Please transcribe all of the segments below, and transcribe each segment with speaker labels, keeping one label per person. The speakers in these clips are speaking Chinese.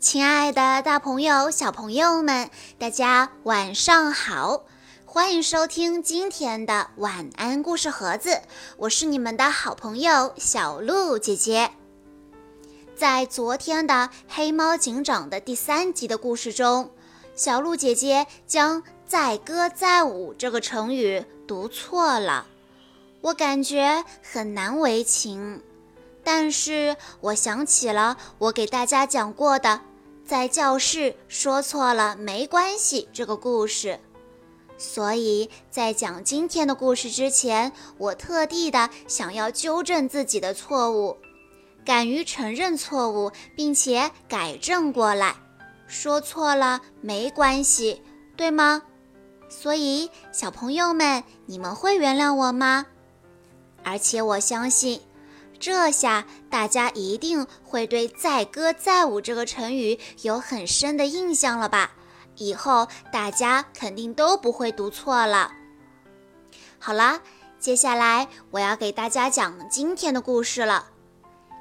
Speaker 1: 亲爱的，大朋友、小朋友们，大家晚上好！欢迎收听今天的晚安故事盒子，我是你们的好朋友小鹿姐姐。在昨天的《黑猫警长》的第三集的故事中，小鹿姐姐将“载歌载舞”这个成语读错了，我感觉很难为情。但是我想起了我给大家讲过的。在教室说错了没关系，这个故事。所以在讲今天的故事之前，我特地的想要纠正自己的错误，敢于承认错误，并且改正过来。说错了没关系，对吗？所以小朋友们，你们会原谅我吗？而且我相信。这下大家一定会对“载歌载舞”这个成语有很深的印象了吧？以后大家肯定都不会读错了。好啦，接下来我要给大家讲今天的故事了。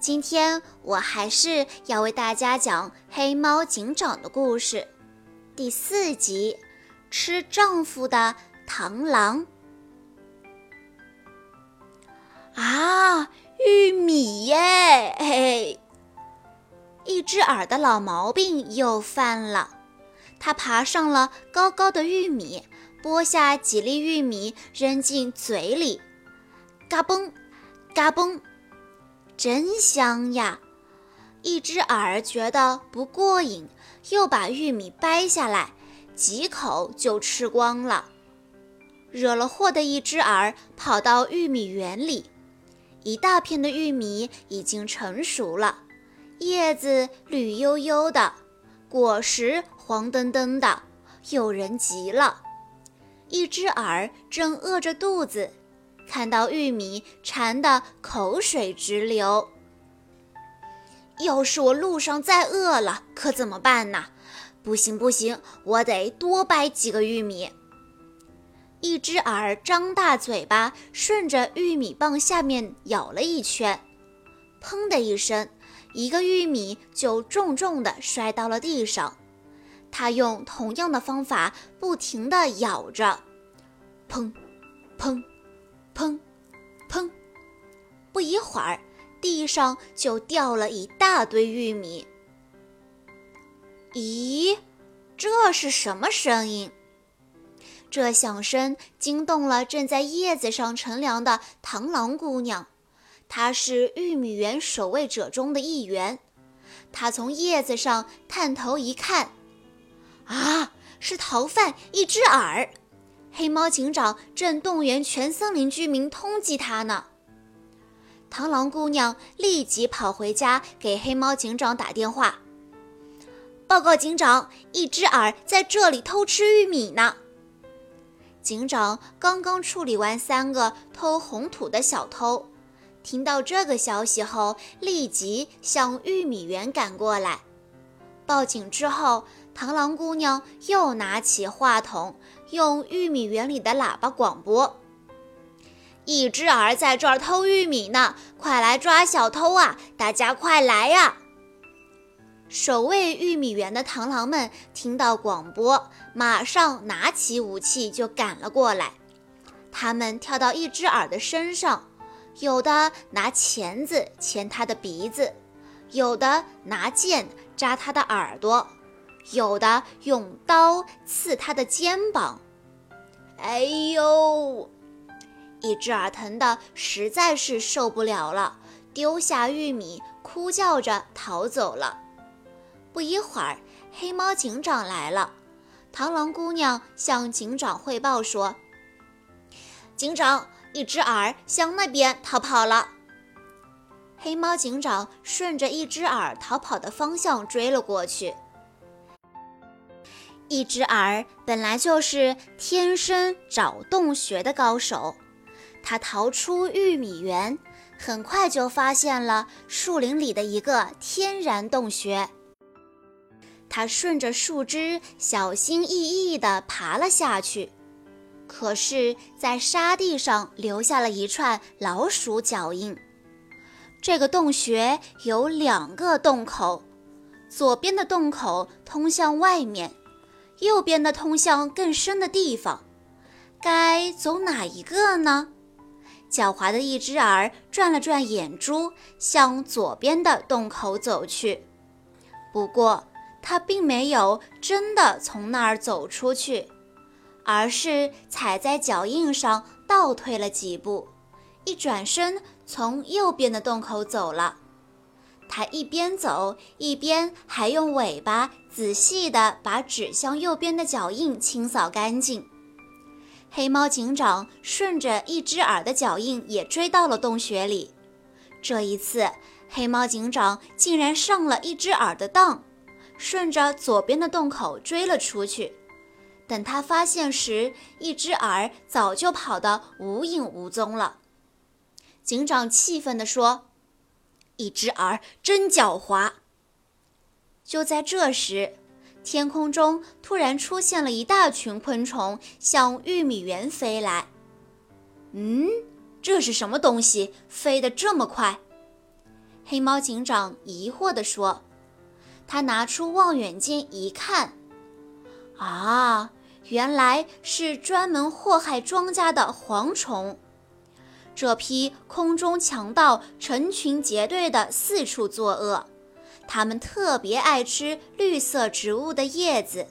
Speaker 1: 今天我还是要为大家讲黑猫警长的故事，第四集《吃丈夫的螳螂》啊。玉米耶，嘿嘿！一只耳的老毛病又犯了。他爬上了高高的玉米，剥下几粒玉米扔进嘴里，嘎嘣，嘎嘣，真香呀！一只耳觉得不过瘾，又把玉米掰下来，几口就吃光了。惹了祸的一只耳跑到玉米园里。一大片的玉米已经成熟了，叶子绿油油的，果实黄澄澄的，诱人极了。一只耳正饿着肚子，看到玉米，馋得口水直流。要是我路上再饿了，可怎么办呢？不行不行，我得多掰几个玉米。一只耳张大嘴巴，顺着玉米棒下面咬了一圈，砰的一声，一个玉米就重重地摔到了地上。他用同样的方法不停地咬着，砰，砰，砰，砰，不一会儿，地上就掉了一大堆玉米。咦，这是什么声音？这响声惊动了正在叶子上乘凉的螳螂姑娘，她是玉米园守卫者中的一员。她从叶子上探头一看，啊，是逃犯一只耳！黑猫警长正动员全森林居民通缉他呢。螳螂姑娘立即跑回家给黑猫警长打电话，报告警长，一只耳在这里偷吃玉米呢。警长刚刚处理完三个偷红土的小偷，听到这个消息后，立即向玉米园赶过来。报警之后，螳螂姑娘又拿起话筒，用玉米园里的喇叭广播：“一只儿在这儿偷玉米呢，快来抓小偷啊！大家快来呀！”守卫玉米园的螳螂们听到广播，马上拿起武器就赶了过来。他们跳到一只耳的身上，有的拿钳子钳它的鼻子，有的拿剑扎它的耳朵，有的用刀刺它的肩膀。哎呦！一只耳疼的实在是受不了了，丢下玉米，哭叫着逃走了。不一会儿，黑猫警长来了。螳螂姑娘向警长汇报说：“警长，一只耳向那边逃跑了。”黑猫警长顺着一只耳逃跑的方向追了过去。一只耳本来就是天生找洞穴的高手，他逃出玉米园，很快就发现了树林里的一个天然洞穴。他顺着树枝小心翼翼地爬了下去，可是，在沙地上留下了一串老鼠脚印。这个洞穴有两个洞口，左边的洞口通向外面，右边的通向更深的地方，该走哪一个呢？狡猾的一只耳转了转眼珠，向左边的洞口走去。不过，他并没有真的从那儿走出去，而是踩在脚印上倒退了几步，一转身从右边的洞口走了。他一边走一边还用尾巴仔细地把指向右边的脚印清扫干净。黑猫警长顺着一只耳的脚印也追到了洞穴里。这一次，黑猫警长竟然上了一只耳的当。顺着左边的洞口追了出去，等他发现时，一只耳早就跑得无影无踪了。警长气愤地说：“一只耳真狡猾！”就在这时，天空中突然出现了一大群昆虫，向玉米园飞来。嗯，这是什么东西？飞得这么快？黑猫警长疑惑地说。他拿出望远镜一看，啊，原来是专门祸害庄稼的蝗虫。这批空中强盗成群结队的四处作恶，他们特别爱吃绿色植物的叶子。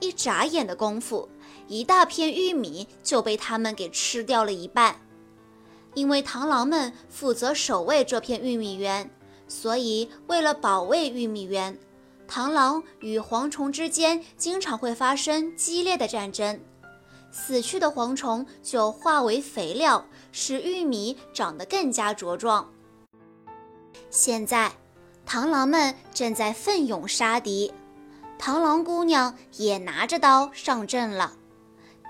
Speaker 1: 一眨眼的功夫，一大片玉米就被他们给吃掉了一半。因为螳螂们负责守卫这片玉米园。所以，为了保卫玉米园，螳螂与蝗虫之间经常会发生激烈的战争。死去的蝗虫就化为肥料，使玉米长得更加茁壮。现在，螳螂们正在奋勇杀敌，螳螂姑娘也拿着刀上阵了。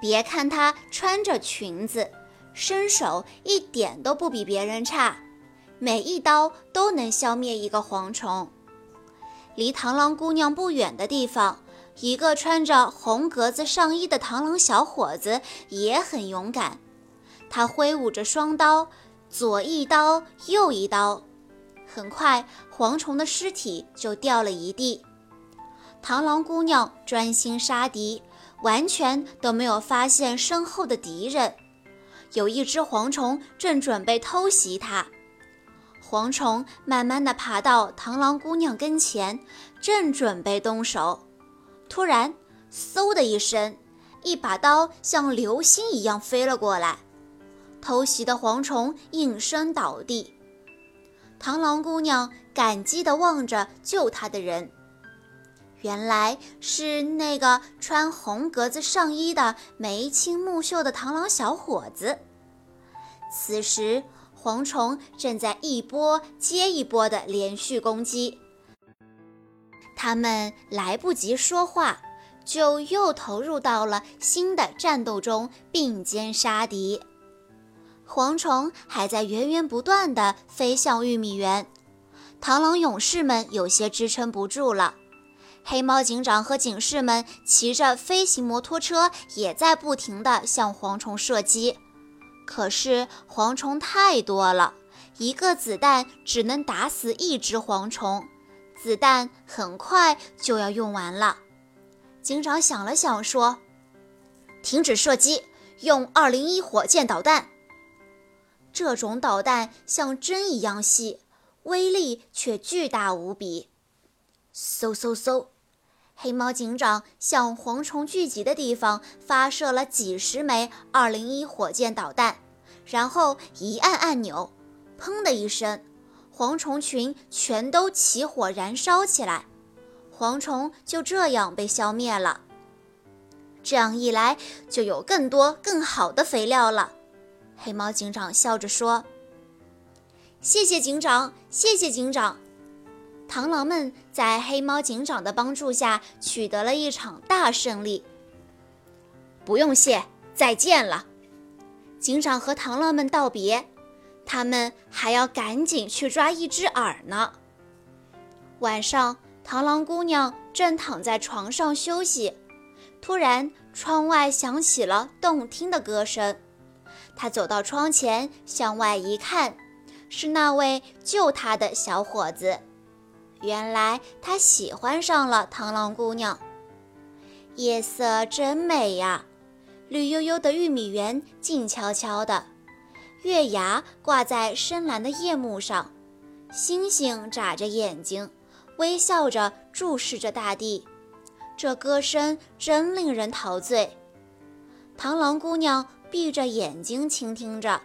Speaker 1: 别看她穿着裙子，身手一点都不比别人差。每一刀都能消灭一个蝗虫。离螳螂姑娘不远的地方，一个穿着红格子上衣的螳螂小伙子也很勇敢。他挥舞着双刀，左一刀，右一刀，很快蝗虫的尸体就掉了一地。螳螂姑娘专心杀敌，完全都没有发现身后的敌人。有一只蝗虫正准备偷袭她。蝗虫慢慢地爬到螳螂姑娘跟前，正准备动手，突然，嗖的一声，一把刀像流星一样飞了过来，偷袭的蝗虫应声倒地。螳螂姑娘感激地望着救她的人，原来是那个穿红格子上衣的眉清目秀的螳螂小伙子。此时。蝗虫正在一波接一波的连续攻击，他们来不及说话，就又投入到了新的战斗中，并肩杀敌。蝗虫还在源源不断地飞向玉米园，螳螂勇士们有些支撑不住了。黑猫警长和警士们骑着飞行摩托车，也在不停地向蝗虫射击。可是蝗虫太多了，一个子弹只能打死一只蝗虫，子弹很快就要用完了。警长想了想，说：“停止射击，用二零一火箭导弹。这种导弹像针一样细，威力却巨大无比。”嗖嗖嗖。黑猫警长向蝗虫聚集的地方发射了几十枚二零一火箭导弹，然后一按按钮，砰的一声，蝗虫群全都起火燃烧起来，蝗虫就这样被消灭了。这样一来，就有更多更好的肥料了。黑猫警长笑着说：“谢谢警长，谢谢警长。”螳螂们在黑猫警长的帮助下取得了一场大胜利。不用谢，再见了。警长和螳螂们道别，他们还要赶紧去抓一只耳呢。晚上，螳螂姑娘正躺在床上休息，突然窗外响起了动听的歌声。她走到窗前，向外一看，是那位救她的小伙子。原来他喜欢上了螳螂姑娘。夜色真美呀，绿油油的玉米园静悄悄的，月牙挂在深蓝的夜幕上，星星眨着眼睛，微笑着注视着大地。这歌声真令人陶醉。螳螂姑娘闭着眼睛倾听着，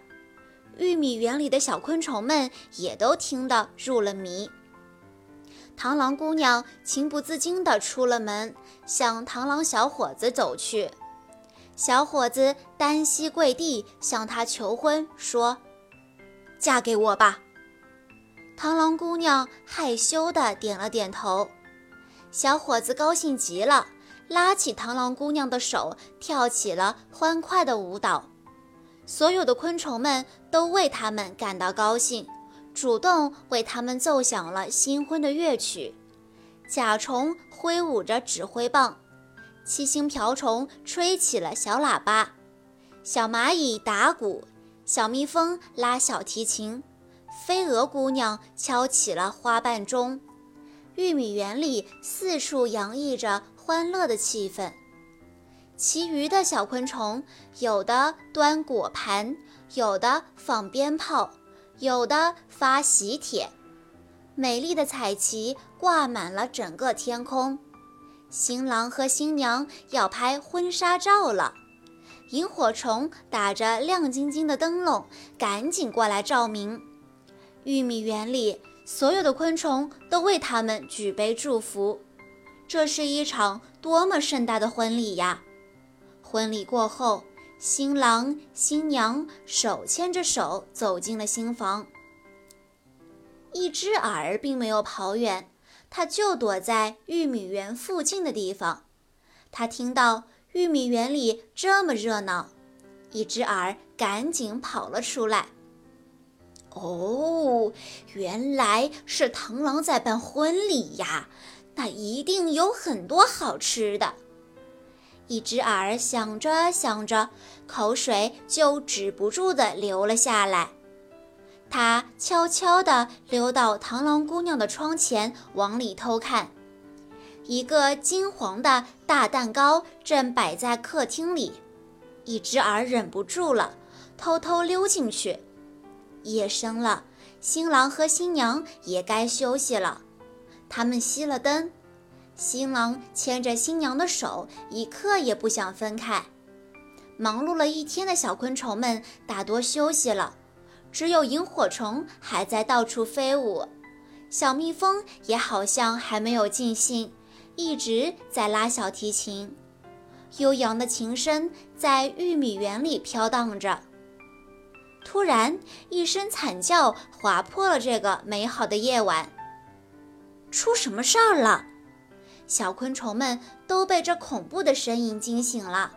Speaker 1: 玉米园里的小昆虫们也都听得入了迷。螳螂姑娘情不自禁地出了门，向螳螂小伙子走去。小伙子单膝跪地，向她求婚，说：“嫁给我吧。”螳螂姑娘害羞地点了点头。小伙子高兴极了，拉起螳螂姑娘的手，跳起了欢快的舞蹈。所有的昆虫们都为他们感到高兴。主动为他们奏响了新婚的乐曲，甲虫挥舞着指挥棒，七星瓢虫吹起了小喇叭，小蚂蚁打鼓，小蜜蜂拉小提琴，飞蛾姑娘敲起了花瓣钟。玉米园里四处洋溢着欢乐的气氛，其余的小昆虫有的端果盘，有的放鞭炮。有的发喜帖，美丽的彩旗挂满了整个天空。新郎和新娘要拍婚纱照了，萤火虫打着亮晶晶的灯笼，赶紧过来照明。玉米园里所有的昆虫都为他们举杯祝福。这是一场多么盛大的婚礼呀！婚礼过后。新郎新娘手牵着手走进了新房。一只耳并没有跑远，它就躲在玉米园附近的地方。它听到玉米园里这么热闹，一只耳赶紧跑了出来。哦，原来是螳螂在办婚礼呀！那一定有很多好吃的。一只耳想着想着，口水就止不住地流了下来。它悄悄地溜到螳螂姑娘的窗前，往里偷看。一个金黄的大蛋糕正摆在客厅里，一只耳忍不住了，偷偷溜进去。夜深了，新郎和新娘也该休息了，他们熄了灯。新郎牵着新娘的手，一刻也不想分开。忙碌了一天的小昆虫们大多休息了，只有萤火虫还在到处飞舞，小蜜蜂也好像还没有尽兴，一直在拉小提琴。悠扬的琴声在玉米园里飘荡着。突然，一声惨叫划破了这个美好的夜晚。出什么事儿了？小昆虫们都被这恐怖的声音惊醒了。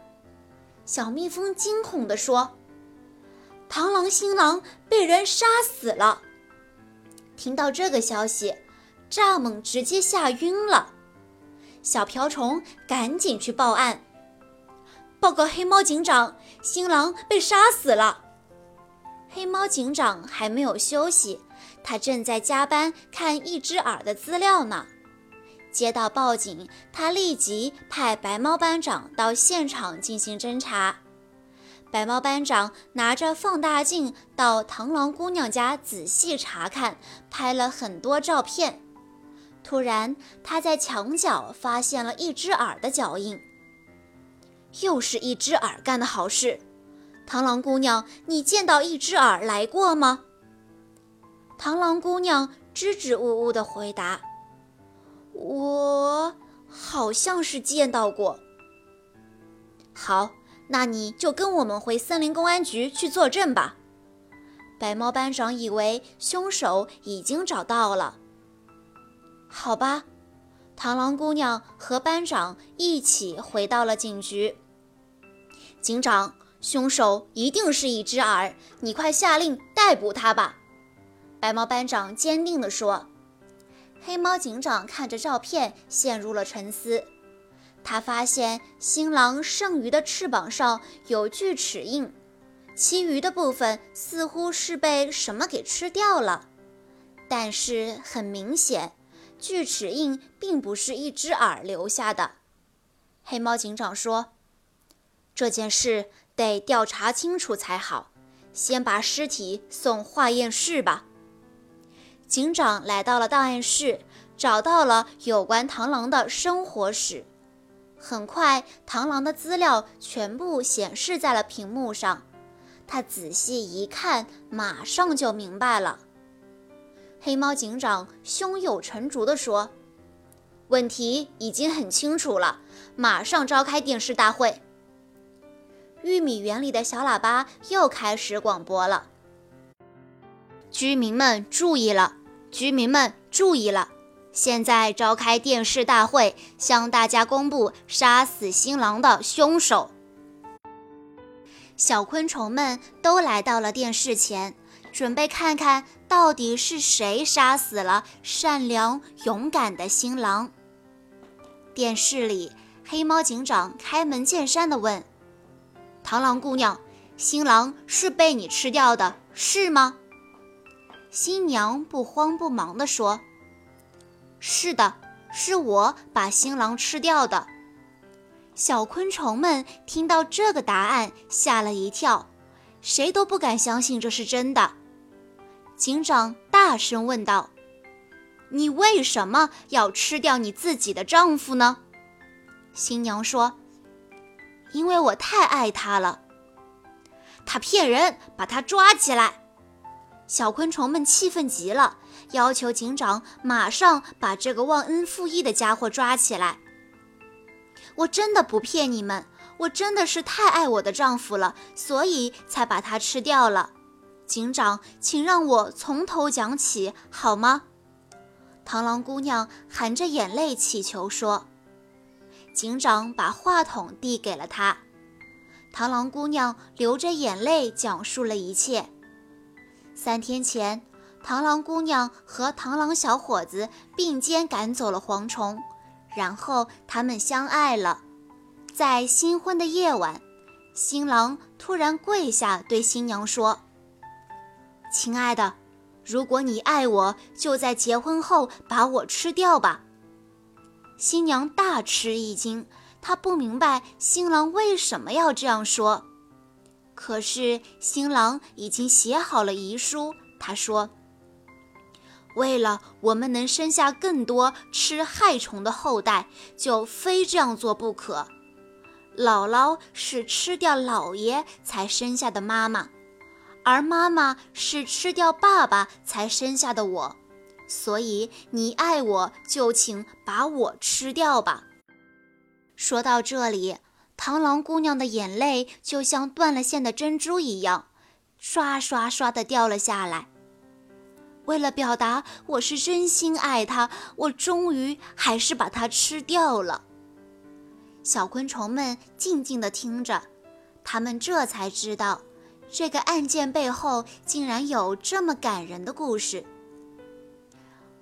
Speaker 1: 小蜜蜂惊恐地说：“螳螂新郎被人杀死了！”听到这个消息，蚱蜢直接吓晕了。小瓢虫赶紧去报案，报告黑猫警长：“新郎被杀死了。”黑猫警长还没有休息，他正在加班看一只耳的资料呢。接到报警，他立即派白猫班长到现场进行侦查。白猫班长拿着放大镜到螳螂姑娘家仔细查看，拍了很多照片。突然，他在墙角发现了一只耳的脚印。又是一只耳干的好事！螳螂姑娘，你见到一只耳来过吗？螳螂姑娘支支吾吾地回答。我好像是见到过。好，那你就跟我们回森林公安局去作证吧。白猫班长以为凶手已经找到了。好吧，螳螂姑娘和班长一起回到了警局。警长，凶手一定是一只耳，你快下令逮捕他吧。白猫班长坚定地说。黑猫警长看着照片，陷入了沉思。他发现新郎剩余的翅膀上有锯齿印，其余的部分似乎是被什么给吃掉了。但是很明显，锯齿印并不是一只耳留下的。黑猫警长说：“这件事得调查清楚才好，先把尸体送化验室吧。”警长来到了档案室，找到了有关螳螂的生活史。很快，螳螂的资料全部显示在了屏幕上。他仔细一看，马上就明白了。黑猫警长胸有成竹地说：“问题已经很清楚了，马上召开电视大会。”玉米园里的小喇叭又开始广播了：“居民们注意了，居民们注意了！现在召开电视大会，向大家公布杀死新郎的凶手。”小昆虫们都来到了电视前。准备看看到底是谁杀死了善良勇敢的新郎。电视里，黑猫警长开门见山地问：“螳螂姑娘，新郎是被你吃掉的，是吗？”新娘不慌不忙地说：“是的，是我把新郎吃掉的。”小昆虫们听到这个答案，吓了一跳，谁都不敢相信这是真的。警长大声问道：“你为什么要吃掉你自己的丈夫呢？”新娘说：“因为我太爱他了。”他骗人，把他抓起来！小昆虫们气愤极了，要求警长马上把这个忘恩负义的家伙抓起来。我真的不骗你们，我真的是太爱我的丈夫了，所以才把他吃掉了。警长，请让我从头讲起好吗？螳螂姑娘含着眼泪祈求说。警长把话筒递给了她。螳螂姑娘流着眼泪讲述了一切。三天前，螳螂姑娘和螳螂小伙子并肩赶走了蝗虫，然后他们相爱了。在新婚的夜晚，新郎突然跪下对新娘说。亲爱的，如果你爱我，就在结婚后把我吃掉吧。新娘大吃一惊，她不明白新郎为什么要这样说。可是新郎已经写好了遗书，他说：“为了我们能生下更多吃害虫的后代，就非这样做不可。姥姥是吃掉姥爷才生下的妈妈。”而妈妈是吃掉爸爸才生下的我，所以你爱我就请把我吃掉吧。说到这里，螳螂姑娘的眼泪就像断了线的珍珠一样，刷刷刷地掉了下来。为了表达我是真心爱她，我终于还是把它吃掉了。小昆虫们静静地听着，他们这才知道。这个案件背后竟然有这么感人的故事。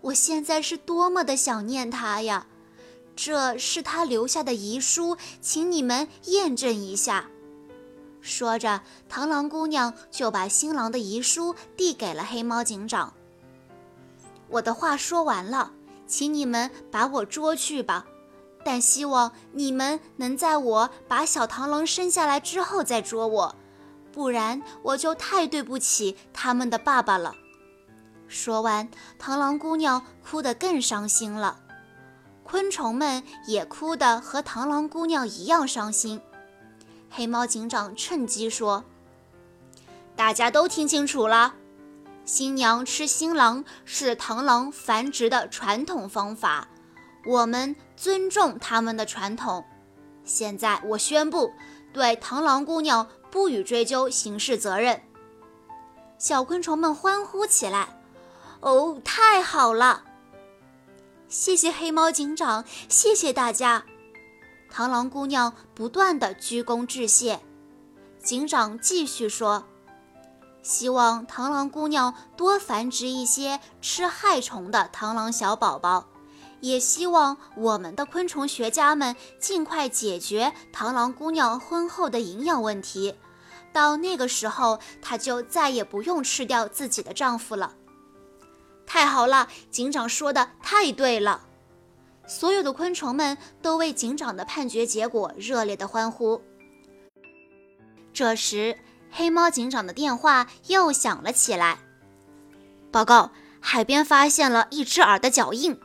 Speaker 1: 我现在是多么的想念他呀！这是他留下的遗书，请你们验证一下。说着，螳螂姑娘就把新郎的遗书递给了黑猫警长。我的话说完了，请你们把我捉去吧，但希望你们能在我把小螳螂生下来之后再捉我。不然我就太对不起他们的爸爸了。说完，螳螂姑娘哭得更伤心了，昆虫们也哭得和螳螂姑娘一样伤心。黑猫警长趁机说：“大家都听清楚了，新娘吃新郎是螳螂繁殖的传统方法，我们尊重他们的传统。现在我宣布，对螳螂姑娘。”不予追究刑事责任。小昆虫们欢呼起来：“哦，太好了！谢谢黑猫警长，谢谢大家！”螳螂姑娘不断的鞠躬致谢。警长继续说：“希望螳螂姑娘多繁殖一些吃害虫的螳螂小宝宝。”也希望我们的昆虫学家们尽快解决螳螂姑娘婚后的营养问题，到那个时候，她就再也不用吃掉自己的丈夫了。太好了，警长说的太对了。所有的昆虫们都为警长的判决结果热烈的欢呼。这时，黑猫警长的电话又响了起来。报告，海边发现了一只耳的脚印。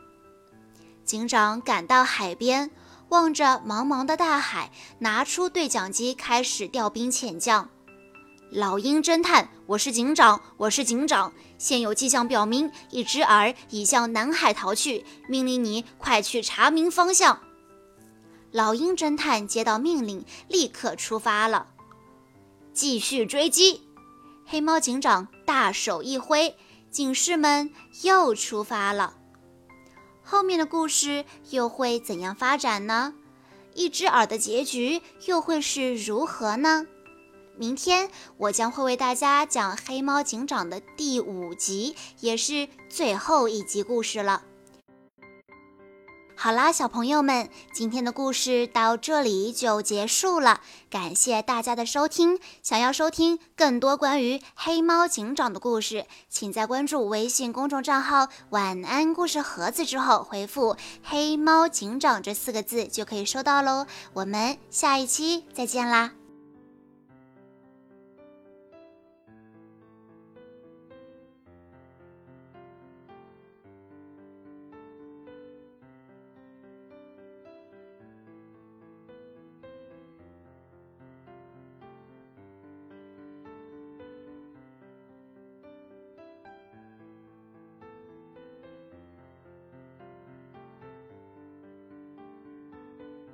Speaker 1: 警长赶到海边，望着茫茫的大海，拿出对讲机开始调兵遣将。老鹰侦探，我是警长，我是警长。现有迹象表明，一只耳已向南海逃去，命令你快去查明方向。老鹰侦探接到命令，立刻出发了，继续追击。黑猫警长大手一挥，警士们又出发了。后面的故事又会怎样发展呢？一只耳的结局又会是如何呢？明天我将会为大家讲《黑猫警长》的第五集，也是最后一集故事了。好啦，小朋友们，今天的故事到这里就结束了。感谢大家的收听。想要收听更多关于黑猫警长的故事，请在关注微信公众账号“晚安故事盒子”之后回复“黑猫警长”这四个字，就可以收到喽。我们下一期再见啦！